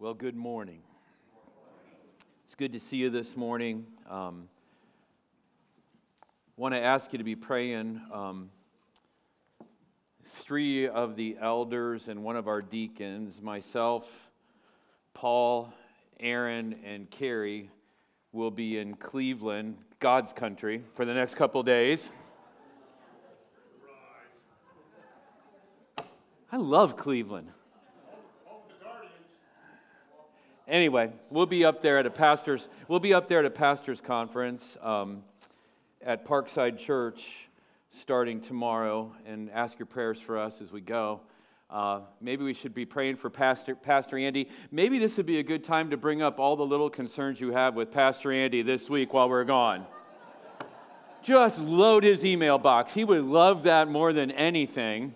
Well, good morning. It's good to see you this morning. Um, want to ask you to be praying. Um, three of the elders and one of our deacons, myself, Paul, Aaron, and Carrie, will be in Cleveland, God's country, for the next couple days. I love Cleveland. Anyway, we'll be up there at a pastor's. We'll be up there at a pastor's conference um, at Parkside Church starting tomorrow, and ask your prayers for us as we go. Uh, maybe we should be praying for Pastor, Pastor Andy. Maybe this would be a good time to bring up all the little concerns you have with Pastor Andy this week while we're gone. Just load his email box. He would love that more than anything.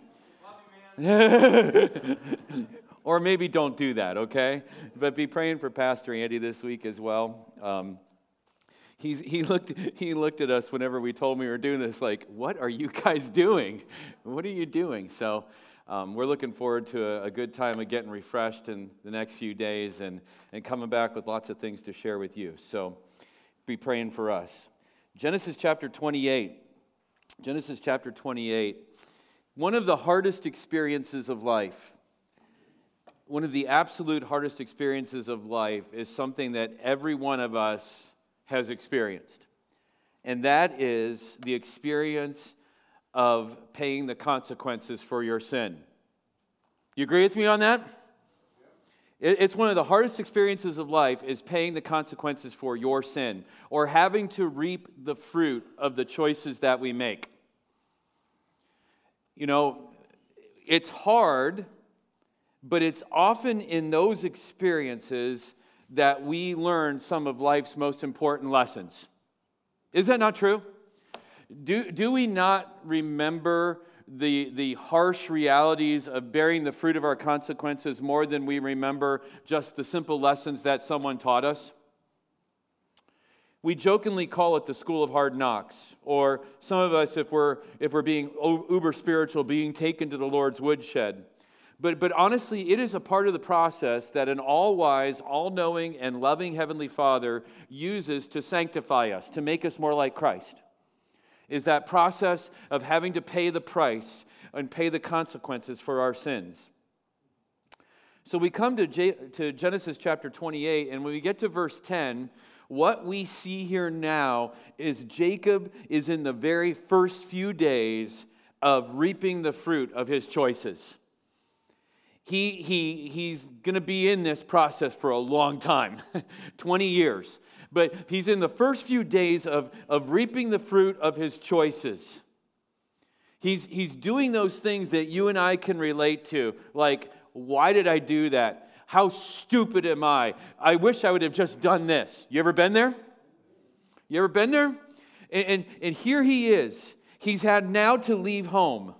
or maybe don't do that, okay? But be praying for Pastor Andy this week as well. Um, he's, he, looked, he looked at us whenever we told him we were doing this, like, what are you guys doing? What are you doing? So um, we're looking forward to a, a, good time of getting refreshed in the next few days and, and coming back with lots of things to share with you. So be praying for us. Genesis chapter 28. Genesis chapter 28. One of the hardest experiences of life, one of the absolute hardest experiences of life, is something that every one of us has experienced. And that is the experience of paying the consequences for your sin. You agree with me on that? It's one of the hardest experiences of life is paying the consequences for your sin or having to reap the fruit of the choices that we make. You know, it's hard, but it's often in those experiences that we learn some of life's most important lessons. Is that not true? Do, do we not remember the, the harsh realities of bearing the fruit of our consequences more than we remember just the simple lessons that someone taught us? We jokingly call it the school of hard knocks, or some of us, if we're, if we're being uber spiritual, being taken to the Lord's woodshed. But, but honestly, it is a part of the process that an all wise, all knowing, and loving Heavenly Father uses to sanctify us, to make us more like Christ. Is that process of having to pay the price and pay the consequences for our sins. So we come to, J- to Genesis chapter 28, and when we get to verse 10, what we see here now is Jacob is in the very first few days of reaping the fruit of his choices. He, he, he's going to be in this process for a long time 20 years. But he's in the first few days of, of reaping the fruit of his choices. He's, he's doing those things that you and I can relate to, like, why did I do that? How stupid am I? I wish I would have just done this. You ever been there? You ever been there? And, and, and here he is. He's had now to leave home.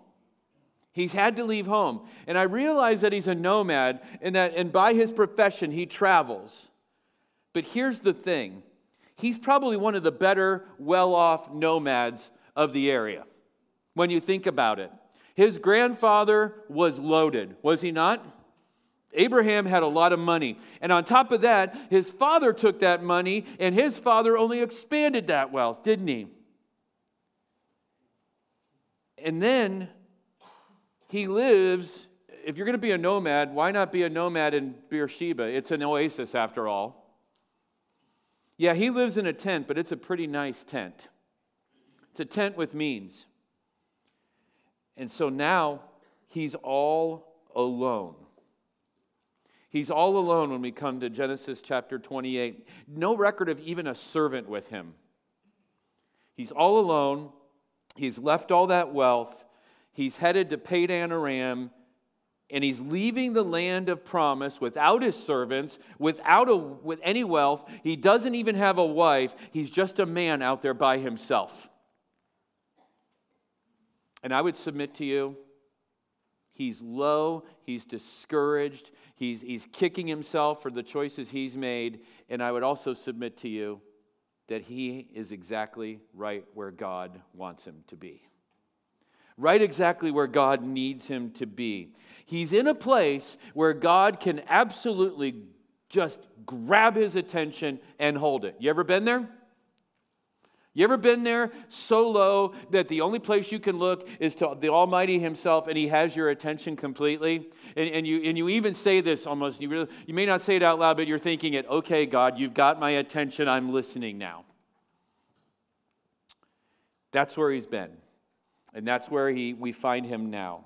He's had to leave home. And I realize that he's a nomad and that and by his profession he travels. But here's the thing. He's probably one of the better well-off nomads of the area. When you think about it. His grandfather was loaded, was he not? Abraham had a lot of money. And on top of that, his father took that money, and his father only expanded that wealth, didn't he? And then he lives, if you're going to be a nomad, why not be a nomad in Beersheba? It's an oasis after all. Yeah, he lives in a tent, but it's a pretty nice tent. It's a tent with means. And so now he's all alone. He's all alone when we come to Genesis chapter 28. No record of even a servant with him. He's all alone. He's left all that wealth. He's headed to Padan Aram, and he's leaving the land of promise without his servants, without a, with any wealth. He doesn't even have a wife. He's just a man out there by himself. And I would submit to you He's low, he's discouraged, he's, he's kicking himself for the choices he's made. And I would also submit to you that he is exactly right where God wants him to be. Right exactly where God needs him to be. He's in a place where God can absolutely Just grab his attention and hold it. You ever been there? You ever been there so low that the only place you can look is to the Almighty Himself and He has your attention completely? And, and, you, and you even say this almost, you, really, you may not say it out loud, but you're thinking it, okay, God, you've got my attention, I'm listening now. That's where He's been. And that's where he, we find Him now.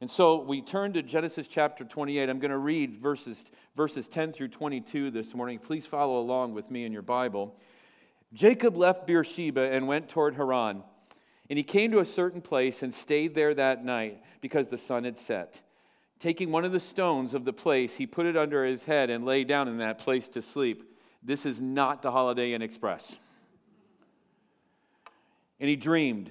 And so we turn to Genesis chapter 28. I'm going to read verses, verses 10 through 22 this morning. Please follow along with me in your Bible. Jacob left Beersheba and went toward Haran. And he came to a certain place and stayed there that night because the sun had set. Taking one of the stones of the place, he put it under his head and lay down in that place to sleep. This is not the Holiday Inn Express. And he dreamed,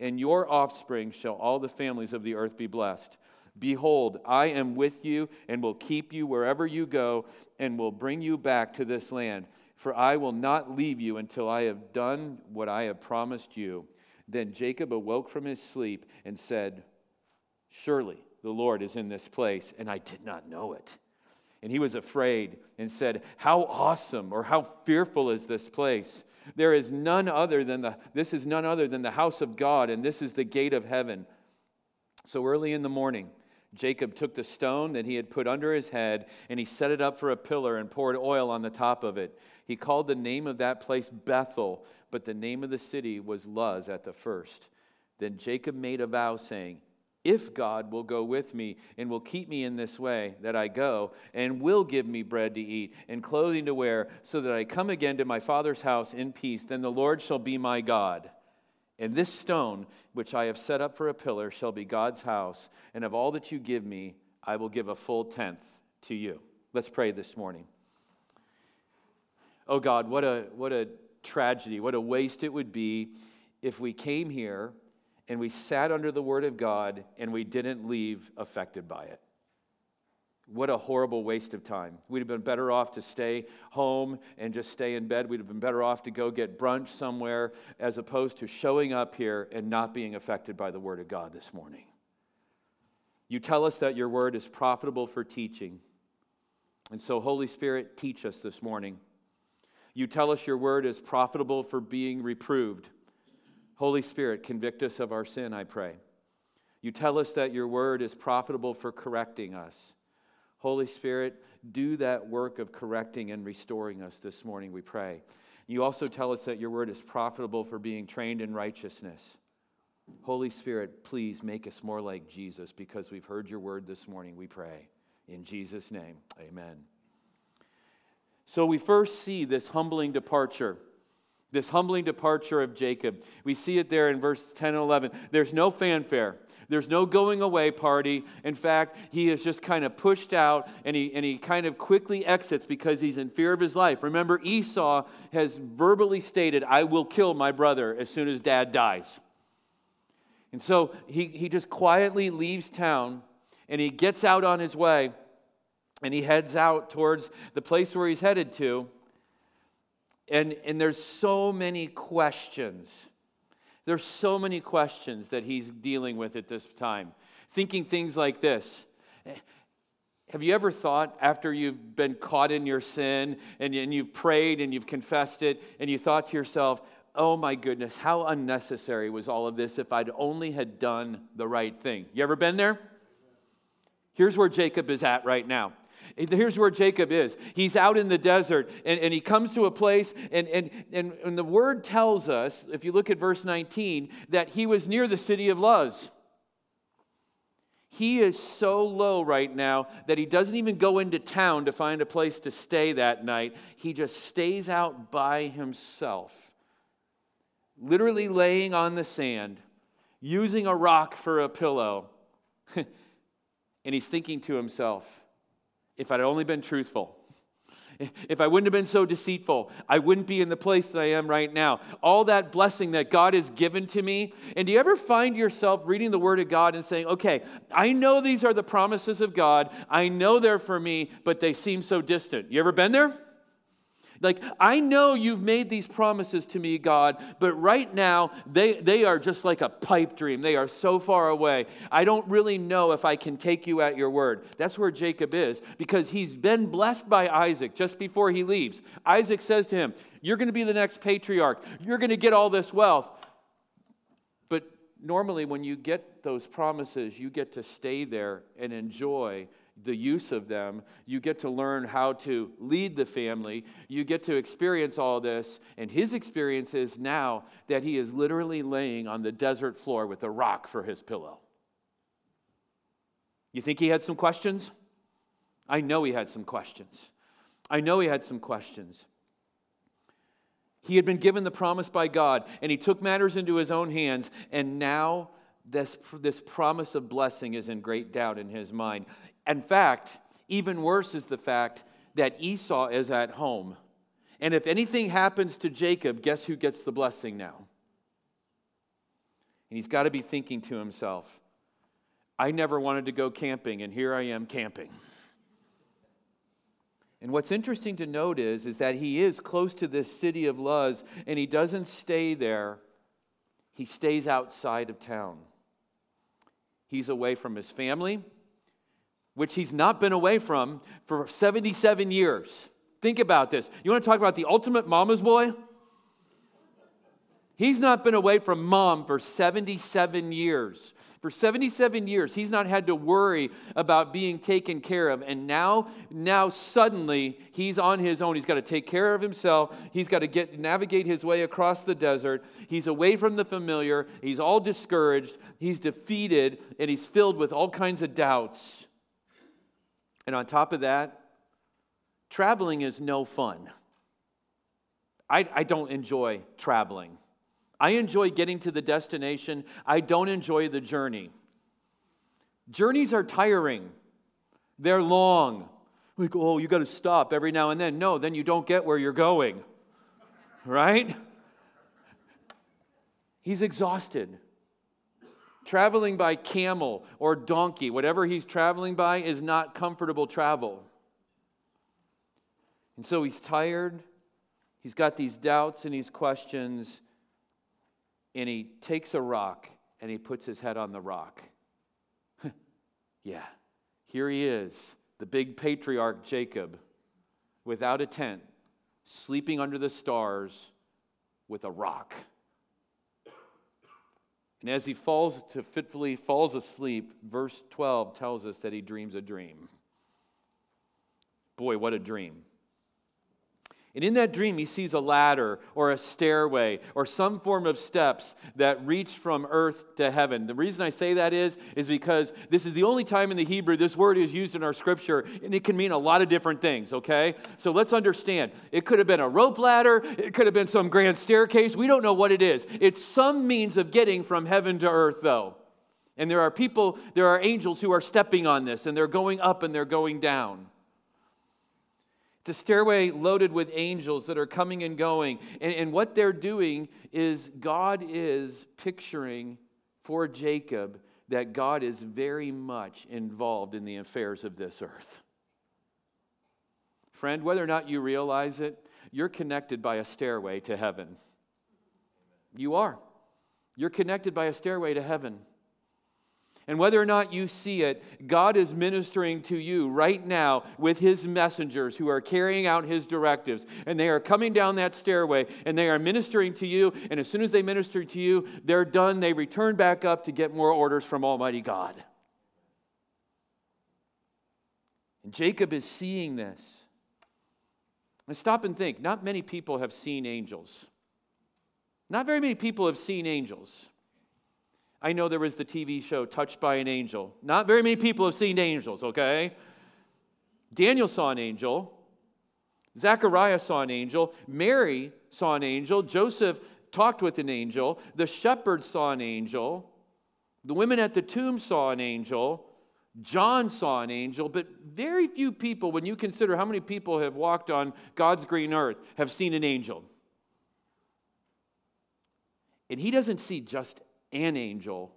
and your offspring shall all the families of the earth be blessed. Behold, I am with you and will keep you wherever you go and will bring you back to this land for I will not leave you until I have done what I have promised you. Then Jacob awoke from his sleep and said, Surely the Lord is in this place, and I did not know it. And he was afraid and said, How awesome or how fearful is this place? There is none other than the this is none other than the house of God, and this is the gate of heaven. So early in the morning, Jacob took the stone that he had put under his head, and he set it up for a pillar and poured oil on the top of it. He called the name of that place Bethel, but the name of the city was Luz at the first. Then Jacob made a vow, saying, if God will go with me and will keep me in this way that I go, and will give me bread to eat and clothing to wear, so that I come again to my father's house in peace, then the Lord shall be my God. And this stone, which I have set up for a pillar, shall be God's house, and of all that you give me, I will give a full tenth to you. Let's pray this morning. Oh God, what a, what a tragedy, what a waste it would be if we came here and we sat under the Word of God and we didn't leave affected by it. What a horrible waste of time. We'd have been better off to stay home and just stay in bed. We'd have been better off to go get brunch somewhere as opposed to showing up here and not being affected by the Word of God this morning. You tell us that your Word is profitable for teaching. And so, Holy Spirit, teach us this morning. You tell us your word is profitable for being reproved. Holy Spirit, convict us of our sin, I pray. You tell us that your word is profitable for correcting us. Holy Spirit, do that work of correcting and restoring us this morning, we pray. You also tell us that your word is profitable for being trained in righteousness. Holy Spirit, please make us more like Jesus because we've heard your word this morning, we pray. In Jesus' name, amen. So we first see this humbling departure. This humbling departure of Jacob. We see it there in verse 10 and 11. There's no fanfare. There's no going away party. In fact, he is just kind of pushed out and he, and he kind of quickly exits because he's in fear of his life. Remember, Esau has verbally stated, I will kill my brother as soon as dad dies. And so he, he just quietly leaves town and he gets out on his way and he heads out towards the place where he's headed to. And, and there's so many questions. There's so many questions that he's dealing with at this time. Thinking things like this Have you ever thought, after you've been caught in your sin and, and you've prayed and you've confessed it, and you thought to yourself, oh my goodness, how unnecessary was all of this if I'd only had done the right thing? You ever been there? Here's where Jacob is at right now. Here's where Jacob is. He's out in the desert and, and he comes to a place, and, and, and, and the word tells us, if you look at verse 19, that he was near the city of Luz. He is so low right now that he doesn't even go into town to find a place to stay that night. He just stays out by himself, literally laying on the sand, using a rock for a pillow. and he's thinking to himself, if I'd only been truthful, If I wouldn't have been so deceitful, I wouldn't be in the place that I am right now. All that blessing that God has given to me. And do you ever find yourself reading the Word of God and saying, okay, I know these are the promises of God, I know they're for me, but they seem so distant? You ever been there? Like, I know you've made these promises to me, God, but right now they, they are just like a pipe dream. They are so far away. I don't really know if I can take you at your word. That's where Jacob is because he's been blessed by Isaac just before he leaves. Isaac says to him, You're going to be the next patriarch, you're going to get all this wealth. But normally, when you get those promises, you get to stay there and enjoy the use of them. You get to learn how to lead the family. You get to experience all this. And his experience is now that he is literally laying on the desert floor with a rock for his pillow. You think he had some questions? I know he had some questions. I know he had some questions. He had been given the promise by God, and he took matters into his own hands, and now this, this promise of blessing is in great doubt in his mind. In fact, even worse is the fact that Esau is at home. And if anything happens to Jacob, guess who gets the blessing now? And he's got to be thinking to himself, I never wanted to go camping, and here I am camping. And what's interesting to note is, is that he is close to this city of Luz, and he doesn't stay there. He stays outside of town. He's away from his family which he's not been away from for 77 years. Think about this. You want to talk about the ultimate mama's boy? He's not been away from mom for 77 years. For 77 years, he's not had to worry about being taken care of. And now, now suddenly, he's on his own. He's got to take care of himself. He's got to get navigate his way across the desert. He's away from the familiar. He's all discouraged. He's defeated, and he's filled with all kinds of doubts. And on top of that, traveling is no fun. I, I don't enjoy traveling. I enjoy getting to the destination, I don't enjoy the journey. Journeys are tiring, they're long. Like, oh, you got to stop every now and then. No, then you don't get where you're going, right? He's exhausted. Traveling by camel or donkey, whatever he's traveling by, is not comfortable travel. And so he's tired. He's got these doubts and these questions. And he takes a rock and he puts his head on the rock. yeah, here he is, the big patriarch Jacob, without a tent, sleeping under the stars with a rock. And as he falls to fitfully falls asleep, verse 12 tells us that he dreams a dream. Boy, what a dream. And in that dream, he sees a ladder or a stairway or some form of steps that reach from earth to heaven. The reason I say that is, is because this is the only time in the Hebrew this word is used in our scripture, and it can mean a lot of different things, okay? So let's understand. It could have been a rope ladder, it could have been some grand staircase. We don't know what it is. It's some means of getting from heaven to earth, though. And there are people, there are angels who are stepping on this, and they're going up and they're going down. It's a stairway loaded with angels that are coming and going. And, and what they're doing is God is picturing for Jacob that God is very much involved in the affairs of this earth. Friend, whether or not you realize it, you're connected by a stairway to heaven. You are. You're connected by a stairway to heaven. And whether or not you see it, God is ministering to you right now with his messengers who are carrying out his directives. And they are coming down that stairway and they are ministering to you. And as soon as they minister to you, they're done. They return back up to get more orders from Almighty God. And Jacob is seeing this. And stop and think not many people have seen angels. Not very many people have seen angels. I know there was the TV show Touched by an Angel. Not very many people have seen angels, okay? Daniel saw an angel. Zechariah saw an angel. Mary saw an angel. Joseph talked with an angel. The shepherds saw an angel. The women at the tomb saw an angel. John saw an angel, but very few people, when you consider how many people have walked on God's green earth, have seen an angel. And he doesn't see just an angel,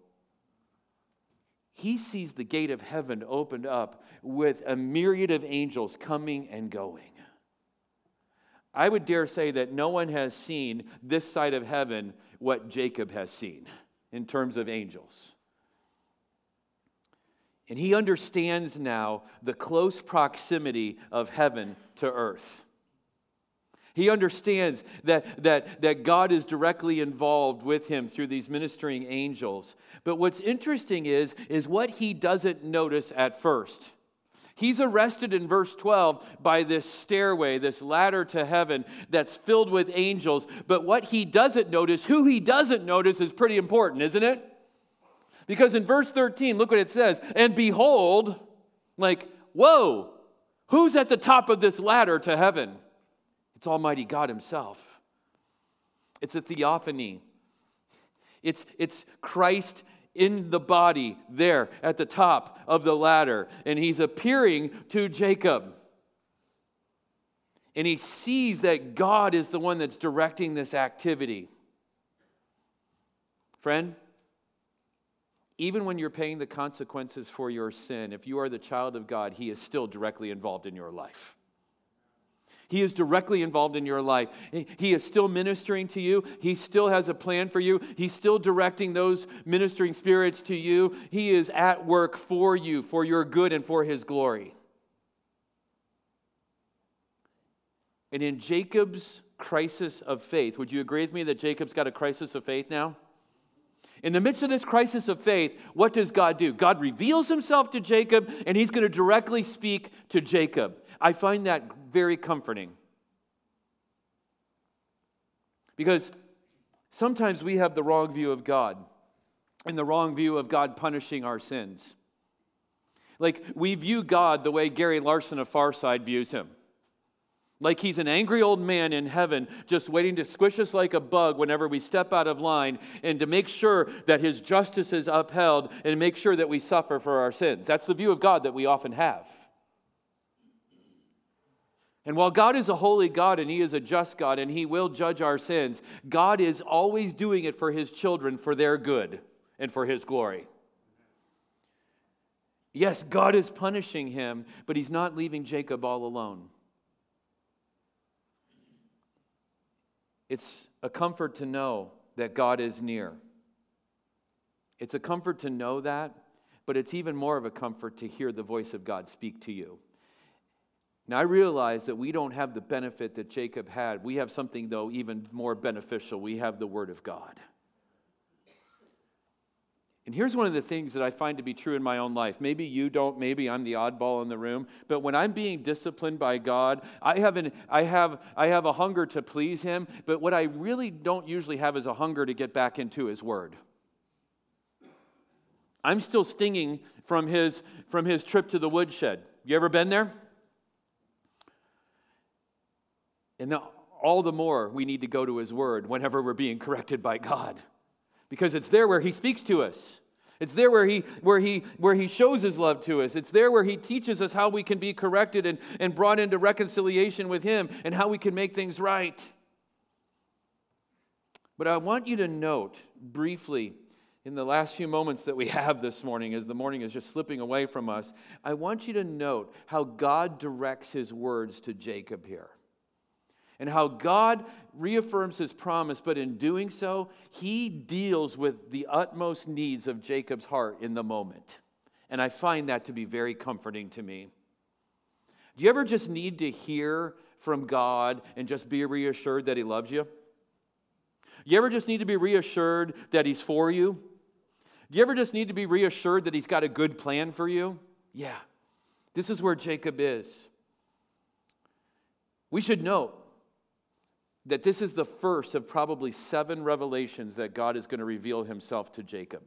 he sees the gate of heaven opened up with a myriad of angels coming and going. I would dare say that no one has seen this side of heaven what Jacob has seen in terms of angels. And he understands now the close proximity of heaven to earth. He understands that, that, that God is directly involved with him through these ministering angels. But what's interesting is, is what he doesn't notice at first. He's arrested in verse 12 by this stairway, this ladder to heaven that's filled with angels. But what he doesn't notice, who he doesn't notice, is pretty important, isn't it? Because in verse 13, look what it says And behold, like, whoa, who's at the top of this ladder to heaven? It's Almighty God Himself. It's a theophany. It's, it's Christ in the body there at the top of the ladder, and He's appearing to Jacob. And he sees that God is the one that's directing this activity. Friend, even when you're paying the consequences for your sin, if you are the child of God, He is still directly involved in your life. He is directly involved in your life. He is still ministering to you. He still has a plan for you. He's still directing those ministering spirits to you. He is at work for you, for your good and for His glory. And in Jacob's crisis of faith, would you agree with me that Jacob's got a crisis of faith now? In the midst of this crisis of faith, what does God do? God reveals himself to Jacob, and he's going to directly speak to Jacob. I find that very comforting. Because sometimes we have the wrong view of God and the wrong view of God punishing our sins. Like we view God the way Gary Larson of Far Side views him. Like he's an angry old man in heaven just waiting to squish us like a bug whenever we step out of line and to make sure that his justice is upheld and make sure that we suffer for our sins. That's the view of God that we often have. And while God is a holy God and He is a just God and He will judge our sins, God is always doing it for His children for their good and for His glory. Yes, God is punishing him, but He's not leaving Jacob all alone. It's a comfort to know that God is near. It's a comfort to know that, but it's even more of a comfort to hear the voice of God speak to you. Now, I realize that we don't have the benefit that Jacob had. We have something, though, even more beneficial. We have the Word of God. And here's one of the things that I find to be true in my own life. Maybe you don't, maybe I'm the oddball in the room, but when I'm being disciplined by God, I have, an, I have, I have a hunger to please Him, but what I really don't usually have is a hunger to get back into His Word. I'm still stinging from his, from his trip to the woodshed. You ever been there? And all the more we need to go to His Word whenever we're being corrected by God, because it's there where He speaks to us. It's there where he, where, he, where he shows his love to us. It's there where he teaches us how we can be corrected and, and brought into reconciliation with him and how we can make things right. But I want you to note briefly in the last few moments that we have this morning, as the morning is just slipping away from us, I want you to note how God directs his words to Jacob here and how God reaffirms his promise, but in doing so, he deals with the utmost needs of Jacob's heart in the moment. And I find that to be very comforting to me. Do you ever just need to hear from God and just be reassured that he loves you? You ever just need to be reassured that he's for you? Do you ever just need to be reassured that he's got a good plan for you? Yeah. This is where Jacob is. We should note that this is the first of probably seven revelations that God is going to reveal himself to Jacob.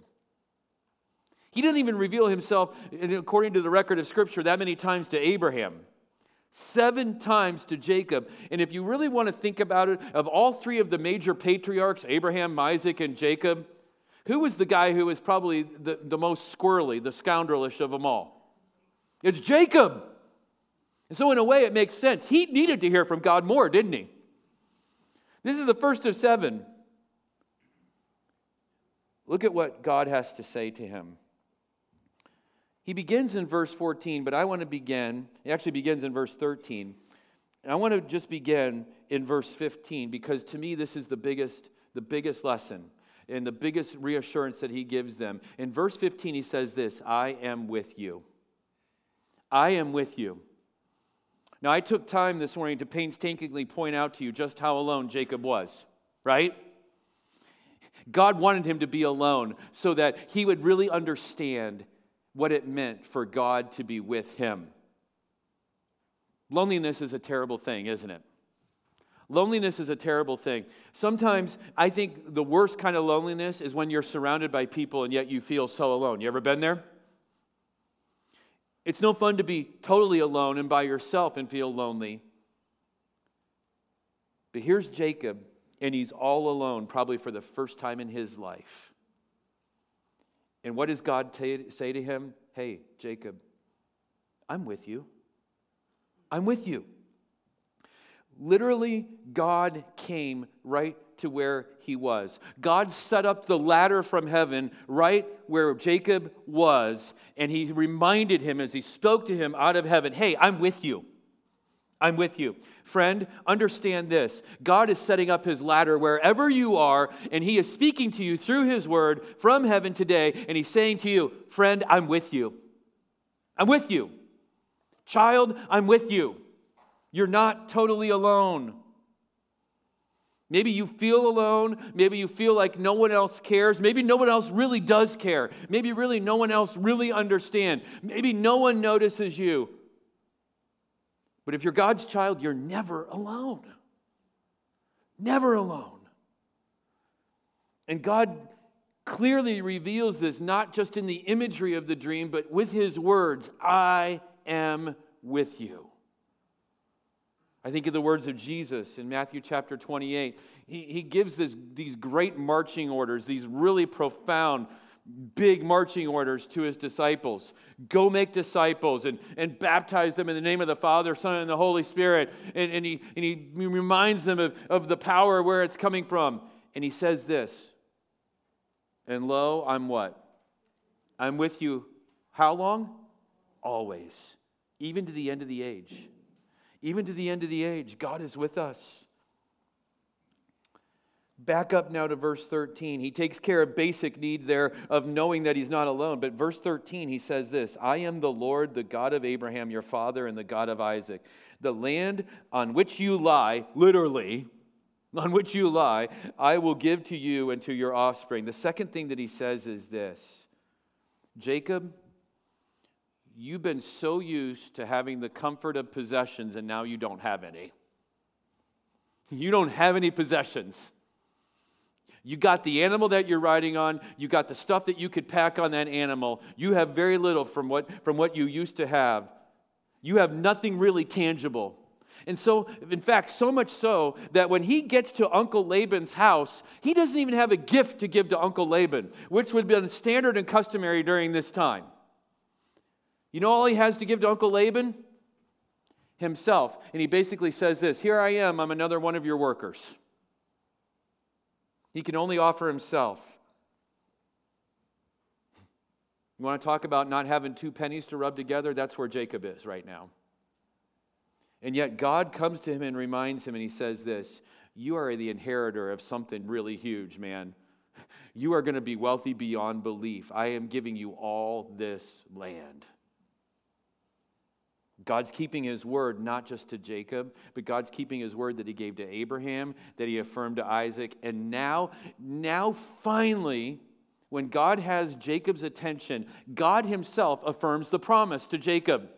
He didn't even reveal himself, according to the record of Scripture, that many times to Abraham. Seven times to Jacob. And if you really want to think about it, of all three of the major patriarchs, Abraham, Isaac, and Jacob, who was the guy who was probably the, the most squirrely, the scoundrelish of them all? It's Jacob. And so, in a way, it makes sense. He needed to hear from God more, didn't he? This is the first of seven. Look at what God has to say to him. He begins in verse 14, but I want to begin, he actually begins in verse 13. And I want to just begin in verse 15 because to me this is the biggest the biggest lesson and the biggest reassurance that he gives them. In verse 15 he says this, I am with you. I am with you. Now I took time this morning to painstakingly point out to you just how alone Jacob was, right? God wanted him to be alone so that he would really understand what it meant for God to be with him. Loneliness is a terrible thing, isn't it? Loneliness is a terrible thing. Sometimes I think the worst kind of loneliness is when you're surrounded by people and yet you feel so alone. You ever been there? It's no fun to be totally alone and by yourself and feel lonely. But here's Jacob, and he's all alone, probably for the first time in his life. And what does God t- say to him? Hey, Jacob, I'm with you. I'm with you. Literally, God came right to where he was. God set up the ladder from heaven right where Jacob was, and he reminded him as he spoke to him out of heaven hey, I'm with you. I'm with you. Friend, understand this. God is setting up his ladder wherever you are, and he is speaking to you through his word from heaven today, and he's saying to you, Friend, I'm with you. I'm with you. Child, I'm with you. You're not totally alone. Maybe you feel alone. Maybe you feel like no one else cares. Maybe no one else really does care. Maybe really no one else really understands. Maybe no one notices you. But if you're God's child, you're never alone. Never alone. And God clearly reveals this not just in the imagery of the dream, but with his words I am with you. I think of the words of Jesus in Matthew chapter 28. He, he gives this, these great marching orders, these really profound big marching orders to his disciples go make disciples and, and baptize them in the name of the Father, Son, and the Holy Spirit. And, and, he, and he reminds them of, of the power where it's coming from. And he says this And lo, I'm what? I'm with you how long? Always, even to the end of the age. Even to the end of the age, God is with us. Back up now to verse 13. He takes care of basic need there of knowing that he's not alone. But verse 13, he says this I am the Lord, the God of Abraham, your father, and the God of Isaac. The land on which you lie, literally, on which you lie, I will give to you and to your offspring. The second thing that he says is this Jacob, you've been so used to having the comfort of possessions, and now you don't have any. You don't have any possessions. You got the animal that you're riding on, you got the stuff that you could pack on that animal. You have very little from what, from what you used to have. You have nothing really tangible. And so, in fact, so much so that when he gets to Uncle Laban's house, he doesn't even have a gift to give to Uncle Laban, which would have been standard and customary during this time. You know all he has to give to Uncle Laban? Himself. And he basically says this Here I am, I'm another one of your workers. He can only offer himself. You want to talk about not having two pennies to rub together? That's where Jacob is right now. And yet God comes to him and reminds him, and he says this You are the inheritor of something really huge, man. You are going to be wealthy beyond belief. I am giving you all this land. God's keeping his word not just to Jacob, but God's keeping his word that he gave to Abraham, that he affirmed to Isaac. And now, now finally, when God has Jacob's attention, God himself affirms the promise to Jacob.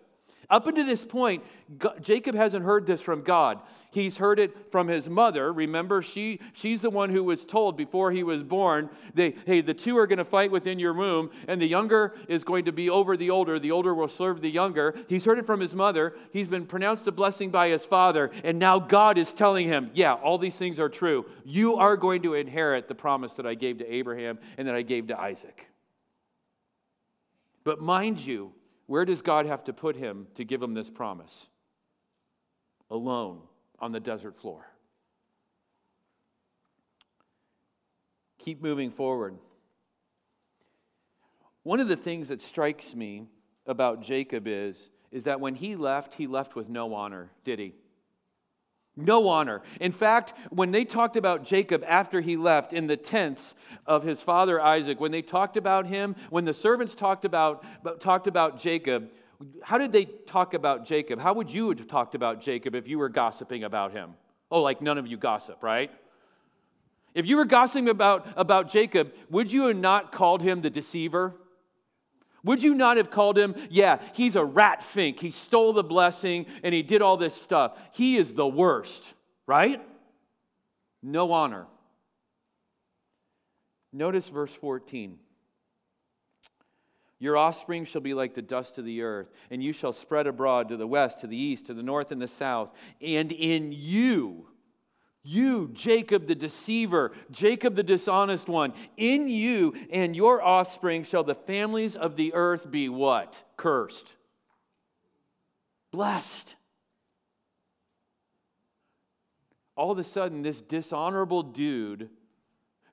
Up until this point, God, Jacob hasn't heard this from God. He's heard it from his mother. Remember, she, she's the one who was told before he was born, they, hey, the two are going to fight within your womb, and the younger is going to be over the older. The older will serve the younger. He's heard it from his mother. He's been pronounced a blessing by his father, and now God is telling him, yeah, all these things are true. You are going to inherit the promise that I gave to Abraham and that I gave to Isaac. But mind you, Where does God have to put him to give him this promise? Alone on the desert floor. Keep moving forward. One of the things that strikes me about Jacob is, is that when he left, he left with no honor, did he? No honor. In fact, when they talked about Jacob after he left in the tents of his father Isaac, when they talked about him, when the servants talked about, talked about Jacob, how did they talk about Jacob? How would you have talked about Jacob if you were gossiping about him? Oh, like none of you gossip, right? If you were gossiping about, about Jacob, would you have not called him the deceiver? Would you not have called him, yeah, he's a rat fink. He stole the blessing and he did all this stuff. He is the worst, right? No honor. Notice verse 14. Your offspring shall be like the dust of the earth, and you shall spread abroad to the west, to the east, to the north, and the south. And in you, you, Jacob the deceiver, Jacob the dishonest one, in you and your offspring shall the families of the earth be what? Cursed. Blessed. All of a sudden, this dishonorable dude,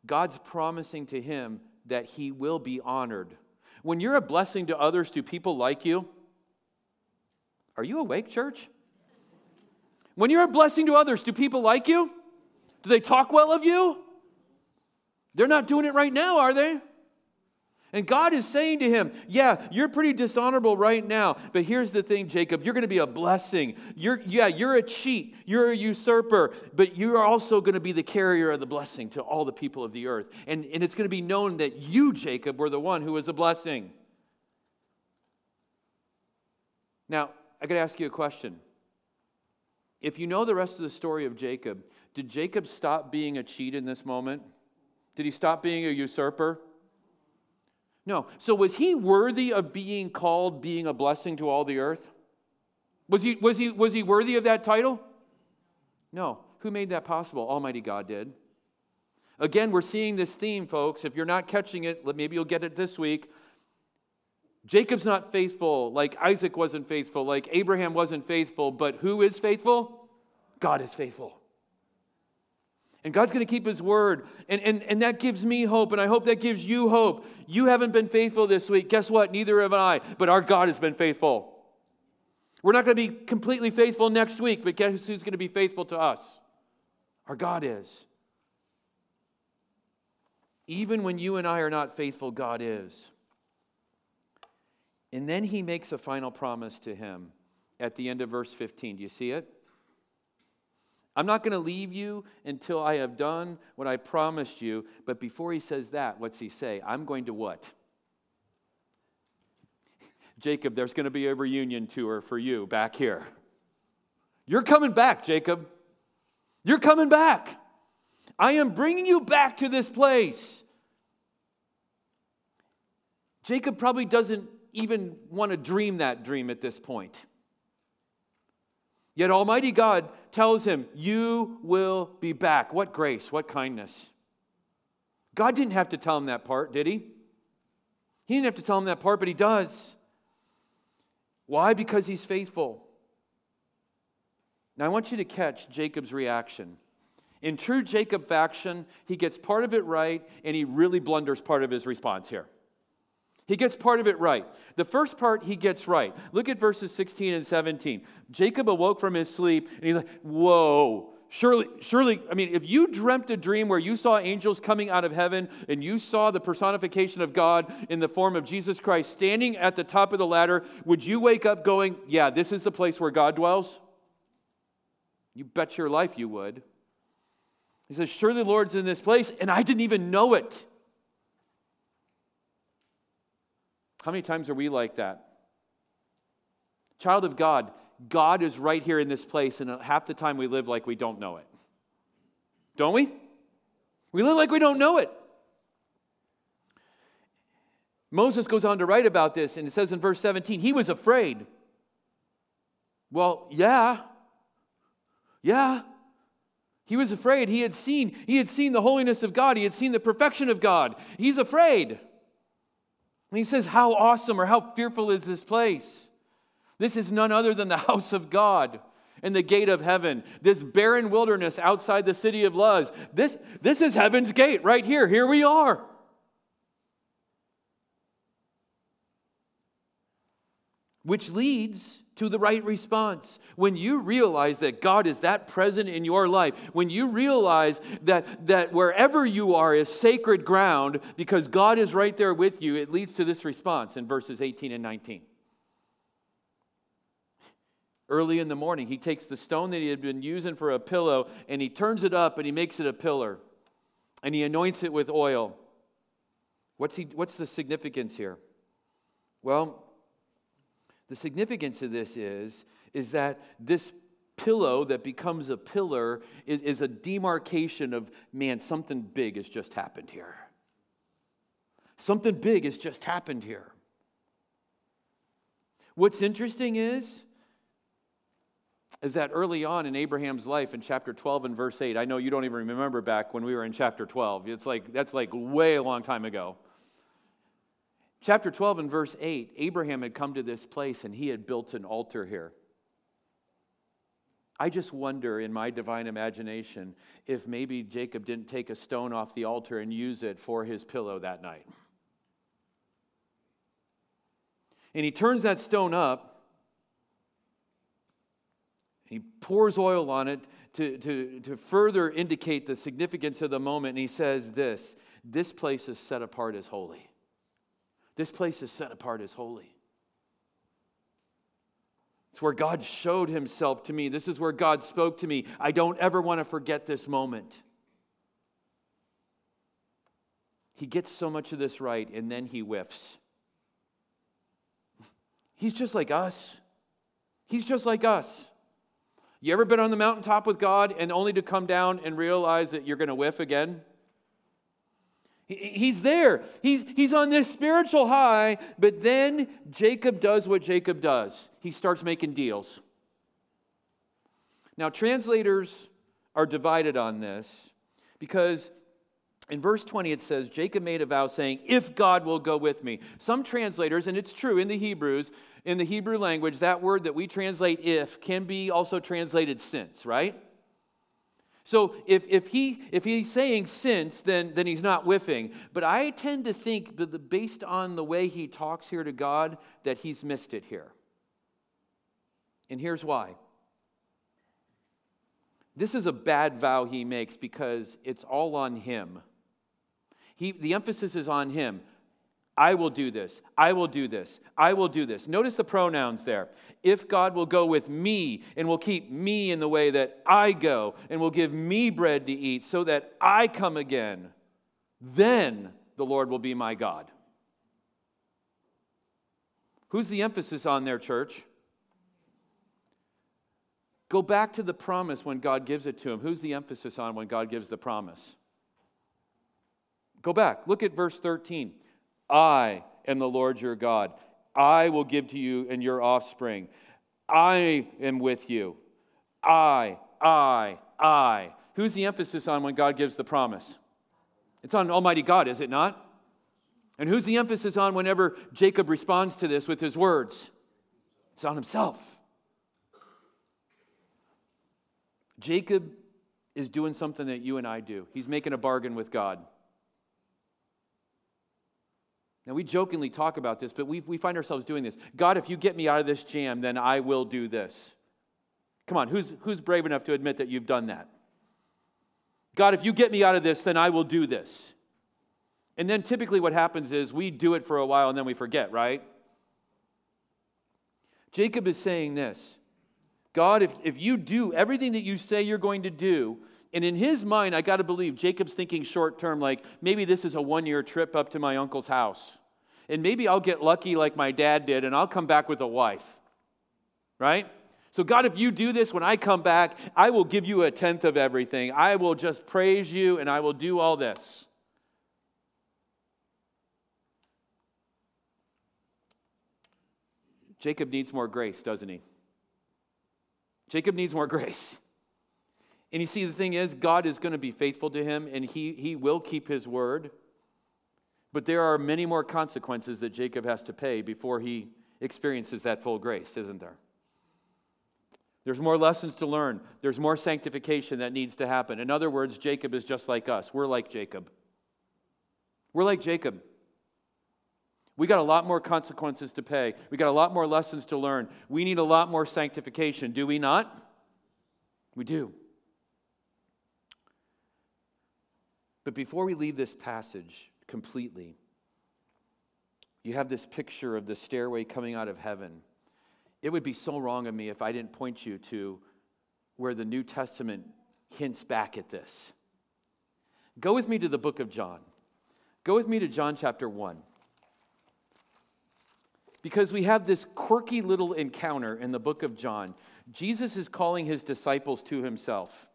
God's promising to him that he will be honored. When you're a blessing to others, do people like you? Are you awake, church? When you're a blessing to others, do people like you? Do they talk well of you? They're not doing it right now, are they? And God is saying to him, Yeah, you're pretty dishonorable right now, but here's the thing, Jacob, you're going to be a blessing. You're, yeah, you're a cheat, you're a usurper, but you're also going to be the carrier of the blessing to all the people of the earth. And, and it's going to be known that you, Jacob, were the one who was a blessing. Now, I got to ask you a question. If you know the rest of the story of Jacob, did Jacob stop being a cheat in this moment? Did he stop being a usurper? No. So was he worthy of being called being a blessing to all the earth? Was he, was he, was he worthy of that title? No. Who made that possible? Almighty God did. Again, we're seeing this theme, folks. If you're not catching it, maybe you'll get it this week. Jacob's not faithful like Isaac wasn't faithful, like Abraham wasn't faithful, but who is faithful? God is faithful. And God's going to keep His word. And, and, and that gives me hope, and I hope that gives you hope. You haven't been faithful this week. Guess what? Neither have I, but our God has been faithful. We're not going to be completely faithful next week, but guess who's going to be faithful to us? Our God is. Even when you and I are not faithful, God is. And then he makes a final promise to him at the end of verse 15. Do you see it? I'm not going to leave you until I have done what I promised you. But before he says that, what's he say? I'm going to what? Jacob, there's going to be a reunion tour for you back here. You're coming back, Jacob. You're coming back. I am bringing you back to this place. Jacob probably doesn't even want to dream that dream at this point. Yet Almighty God tells him, You will be back. What grace, what kindness. God didn't have to tell him that part, did he? He didn't have to tell him that part, but he does. Why? Because he's faithful. Now I want you to catch Jacob's reaction. In true Jacob fashion, he gets part of it right and he really blunders part of his response here. He gets part of it right. The first part he gets right. Look at verses 16 and 17. Jacob awoke from his sleep and he's like, Whoa, surely, surely, I mean, if you dreamt a dream where you saw angels coming out of heaven and you saw the personification of God in the form of Jesus Christ standing at the top of the ladder, would you wake up going, Yeah, this is the place where God dwells? You bet your life you would. He says, Surely the Lord's in this place, and I didn't even know it. How many times are we like that? Child of God, God is right here in this place, and half the time we live like we don't know it. Don't we? We live like we don't know it. Moses goes on to write about this, and it says in verse 17, he was afraid. Well, yeah. Yeah. He was afraid. He had seen, he had seen the holiness of God. He had seen the perfection of God. He's afraid. And he says, How awesome or how fearful is this place? This is none other than the house of God and the gate of heaven. This barren wilderness outside the city of Luz. This, this is heaven's gate right here. Here we are. Which leads to the right response. When you realize that God is that present in your life, when you realize that, that wherever you are is sacred ground because God is right there with you, it leads to this response in verses 18 and 19. Early in the morning, he takes the stone that he had been using for a pillow and he turns it up and he makes it a pillar and he anoints it with oil. What's, he, what's the significance here? Well, the significance of this is, is that this pillow that becomes a pillar is, is a demarcation of, man, something big has just happened here. Something big has just happened here. What's interesting is, is that early on in Abraham's life in chapter 12 and verse 8, I know you don't even remember back when we were in chapter 12. It's like, that's like way a long time ago. Chapter 12 and verse 8 Abraham had come to this place and he had built an altar here. I just wonder in my divine imagination if maybe Jacob didn't take a stone off the altar and use it for his pillow that night. And he turns that stone up, he pours oil on it to, to, to further indicate the significance of the moment, and he says this this place is set apart as holy. This place is set apart as holy. It's where God showed himself to me. This is where God spoke to me. I don't ever want to forget this moment. He gets so much of this right, and then he whiffs. He's just like us. He's just like us. You ever been on the mountaintop with God and only to come down and realize that you're going to whiff again? He's there. He's, he's on this spiritual high, but then Jacob does what Jacob does. He starts making deals. Now, translators are divided on this because in verse 20 it says, Jacob made a vow saying, If God will go with me. Some translators, and it's true in the Hebrews, in the Hebrew language, that word that we translate if can be also translated since, right? So if, if, he, if he's saying since, then, then he's not whiffing. But I tend to think, that based on the way he talks here to God, that he's missed it here. And here's why. This is a bad vow he makes because it's all on him. He, the emphasis is on him. I will do this. I will do this. I will do this. Notice the pronouns there. If God will go with me and will keep me in the way that I go and will give me bread to eat so that I come again, then the Lord will be my God. Who's the emphasis on there, church? Go back to the promise when God gives it to him. Who's the emphasis on when God gives the promise? Go back. Look at verse 13. I am the Lord your God. I will give to you and your offspring. I am with you. I, I, I. Who's the emphasis on when God gives the promise? It's on Almighty God, is it not? And who's the emphasis on whenever Jacob responds to this with his words? It's on himself. Jacob is doing something that you and I do. He's making a bargain with God. Now, we jokingly talk about this, but we, we find ourselves doing this. God, if you get me out of this jam, then I will do this. Come on, who's, who's brave enough to admit that you've done that? God, if you get me out of this, then I will do this. And then typically what happens is we do it for a while and then we forget, right? Jacob is saying this God, if, if you do everything that you say you're going to do, and in his mind, I got to believe Jacob's thinking short term, like maybe this is a one year trip up to my uncle's house. And maybe I'll get lucky like my dad did and I'll come back with a wife. Right? So, God, if you do this when I come back, I will give you a tenth of everything. I will just praise you and I will do all this. Jacob needs more grace, doesn't he? Jacob needs more grace. And you see, the thing is, God is going to be faithful to him and he, he will keep his word. But there are many more consequences that Jacob has to pay before he experiences that full grace, isn't there? There's more lessons to learn. There's more sanctification that needs to happen. In other words, Jacob is just like us. We're like Jacob. We're like Jacob. We got a lot more consequences to pay. We got a lot more lessons to learn. We need a lot more sanctification, do we not? We do. But before we leave this passage completely, you have this picture of the stairway coming out of heaven. It would be so wrong of me if I didn't point you to where the New Testament hints back at this. Go with me to the book of John. Go with me to John chapter 1. Because we have this quirky little encounter in the book of John. Jesus is calling his disciples to himself.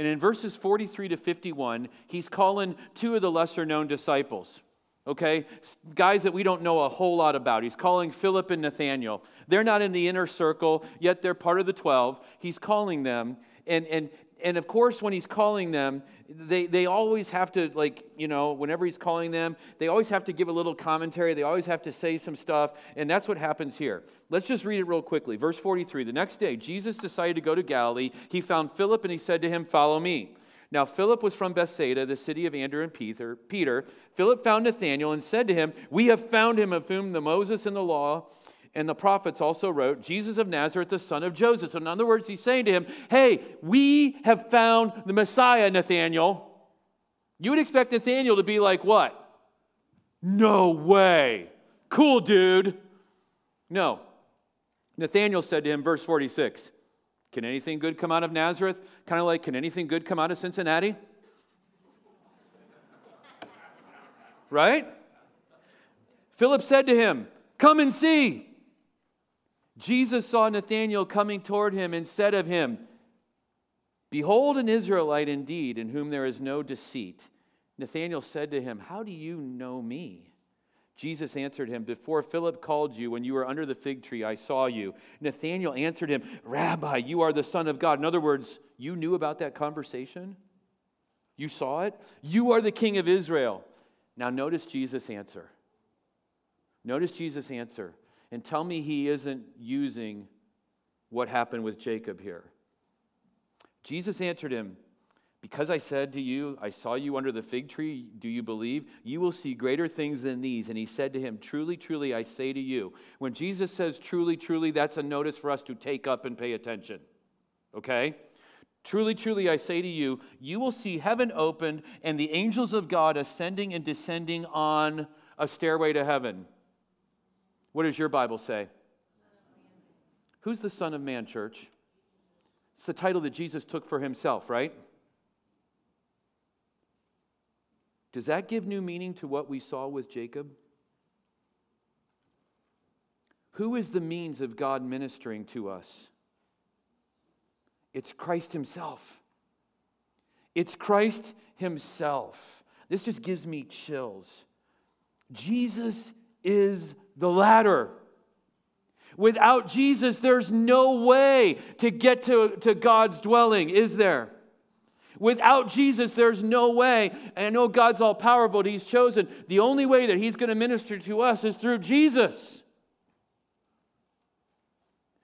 And in verses 43 to 51, he's calling two of the lesser known disciples okay? Guys that we don't know a whole lot about. He's calling Philip and Nathanael. They're not in the inner circle, yet they're part of the 12. He's calling them. And, and, and of course, when he's calling them, they, they always have to, like, you know, whenever he's calling them, they always have to give a little commentary. They always have to say some stuff. And that's what happens here. Let's just read it real quickly. Verse 43 The next day, Jesus decided to go to Galilee. He found Philip and he said to him, Follow me. Now, Philip was from Bethsaida, the city of Andrew and Peter. Peter. Philip found Nathanael and said to him, We have found him of whom the Moses and the law and the prophets also wrote, Jesus of Nazareth, the son of Joseph. So, in other words, he's saying to him, Hey, we have found the Messiah, Nathanael. You would expect Nathanael to be like, What? No way. Cool, dude. No. Nathanael said to him, verse 46, can anything good come out of Nazareth? Kind of like, can anything good come out of Cincinnati? right? Philip said to him, Come and see. Jesus saw Nathanael coming toward him and said of him, Behold, an Israelite indeed, in whom there is no deceit. Nathanael said to him, How do you know me? Jesus answered him, Before Philip called you, when you were under the fig tree, I saw you. Nathanael answered him, Rabbi, you are the Son of God. In other words, you knew about that conversation? You saw it? You are the King of Israel. Now, notice Jesus' answer. Notice Jesus' answer. And tell me he isn't using what happened with Jacob here. Jesus answered him, because I said to you, I saw you under the fig tree, do you believe? You will see greater things than these. And he said to him, Truly, truly, I say to you. When Jesus says truly, truly, that's a notice for us to take up and pay attention. Okay? Truly, truly, I say to you, you will see heaven opened and the angels of God ascending and descending on a stairway to heaven. What does your Bible say? Who's the Son of Man, church? It's the title that Jesus took for himself, right? Does that give new meaning to what we saw with Jacob? Who is the means of God ministering to us? It's Christ Himself. It's Christ Himself. This just gives me chills. Jesus is the ladder. Without Jesus, there's no way to get to, to God's dwelling, is there? Without Jesus, there's no way. And I know God's all powerful, but He's chosen. The only way that He's going to minister to us is through Jesus.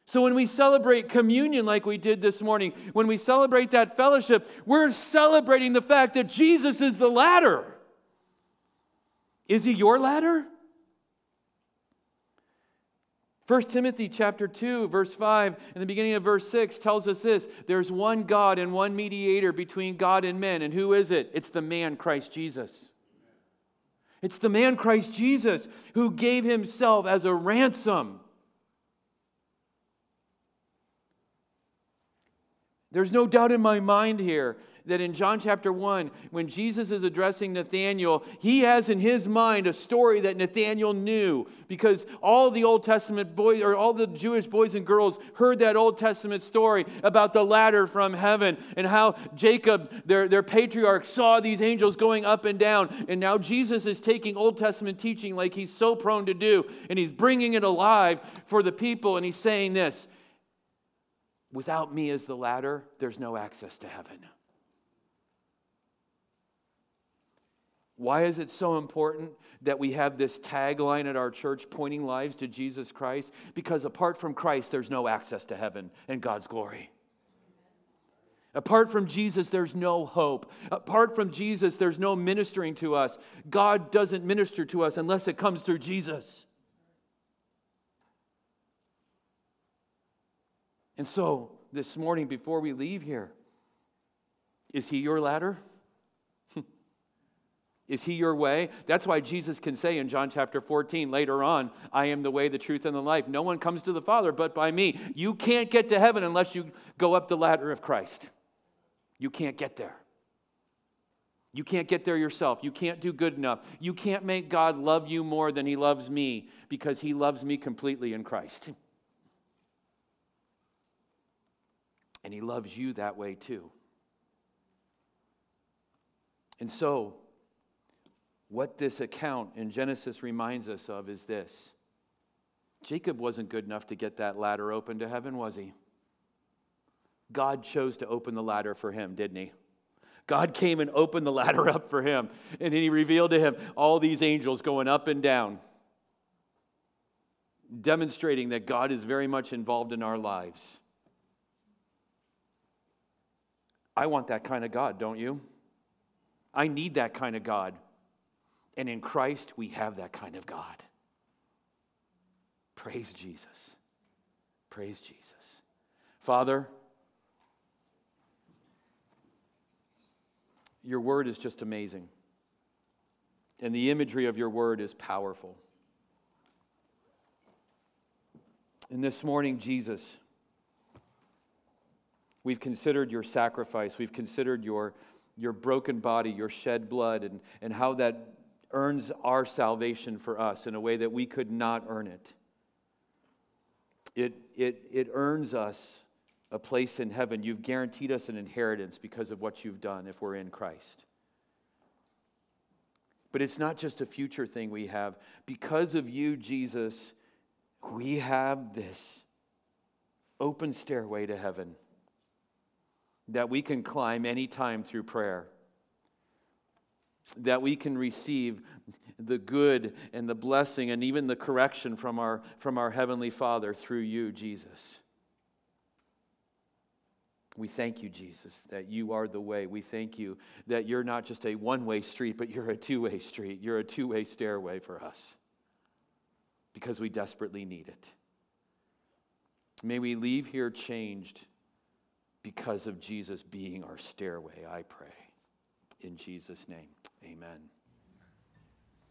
So when we celebrate communion like we did this morning, when we celebrate that fellowship, we're celebrating the fact that Jesus is the ladder. Is He your ladder? 1 Timothy chapter 2 verse 5 in the beginning of verse 6 tells us this there's one God and one mediator between God and men and who is it? It's the man Christ Jesus. It's the man Christ Jesus who gave himself as a ransom. There's no doubt in my mind here that in John chapter 1, when Jesus is addressing Nathanael, he has in his mind a story that Nathanael knew because all the Old Testament boys, or all the Jewish boys and girls, heard that Old Testament story about the ladder from heaven and how Jacob, their, their patriarch, saw these angels going up and down. And now Jesus is taking Old Testament teaching like he's so prone to do, and he's bringing it alive for the people, and he's saying this. Without me as the ladder, there's no access to heaven. Why is it so important that we have this tagline at our church pointing lives to Jesus Christ? Because apart from Christ, there's no access to heaven and God's glory. Apart from Jesus, there's no hope. Apart from Jesus, there's no ministering to us. God doesn't minister to us unless it comes through Jesus. And so, this morning, before we leave here, is He your ladder? Is he your way? That's why Jesus can say in John chapter 14 later on, I am the way, the truth, and the life. No one comes to the Father but by me. You can't get to heaven unless you go up the ladder of Christ. You can't get there. You can't get there yourself. You can't do good enough. You can't make God love you more than He loves me because He loves me completely in Christ. And He loves you that way too. And so, what this account in Genesis reminds us of is this Jacob wasn't good enough to get that ladder open to heaven, was he? God chose to open the ladder for him, didn't he? God came and opened the ladder up for him, and then he revealed to him all these angels going up and down, demonstrating that God is very much involved in our lives. I want that kind of God, don't you? I need that kind of God. And in Christ, we have that kind of God. Praise Jesus. Praise Jesus. Father, your word is just amazing. And the imagery of your word is powerful. And this morning, Jesus, we've considered your sacrifice, we've considered your, your broken body, your shed blood, and, and how that earns our salvation for us in a way that we could not earn it. It, it, it earns us a place in heaven. You've guaranteed us an inheritance because of what you've done if we're in Christ. But it's not just a future thing we have. Because of you, Jesus, we have this open stairway to heaven that we can climb anytime through prayer that we can receive the good and the blessing and even the correction from our, from our Heavenly Father through you, Jesus. We thank you, Jesus, that you are the way. We thank you that you're not just a one way street, but you're a two way street. You're a two way stairway for us because we desperately need it. May we leave here changed because of Jesus being our stairway, I pray. In Jesus' name, amen.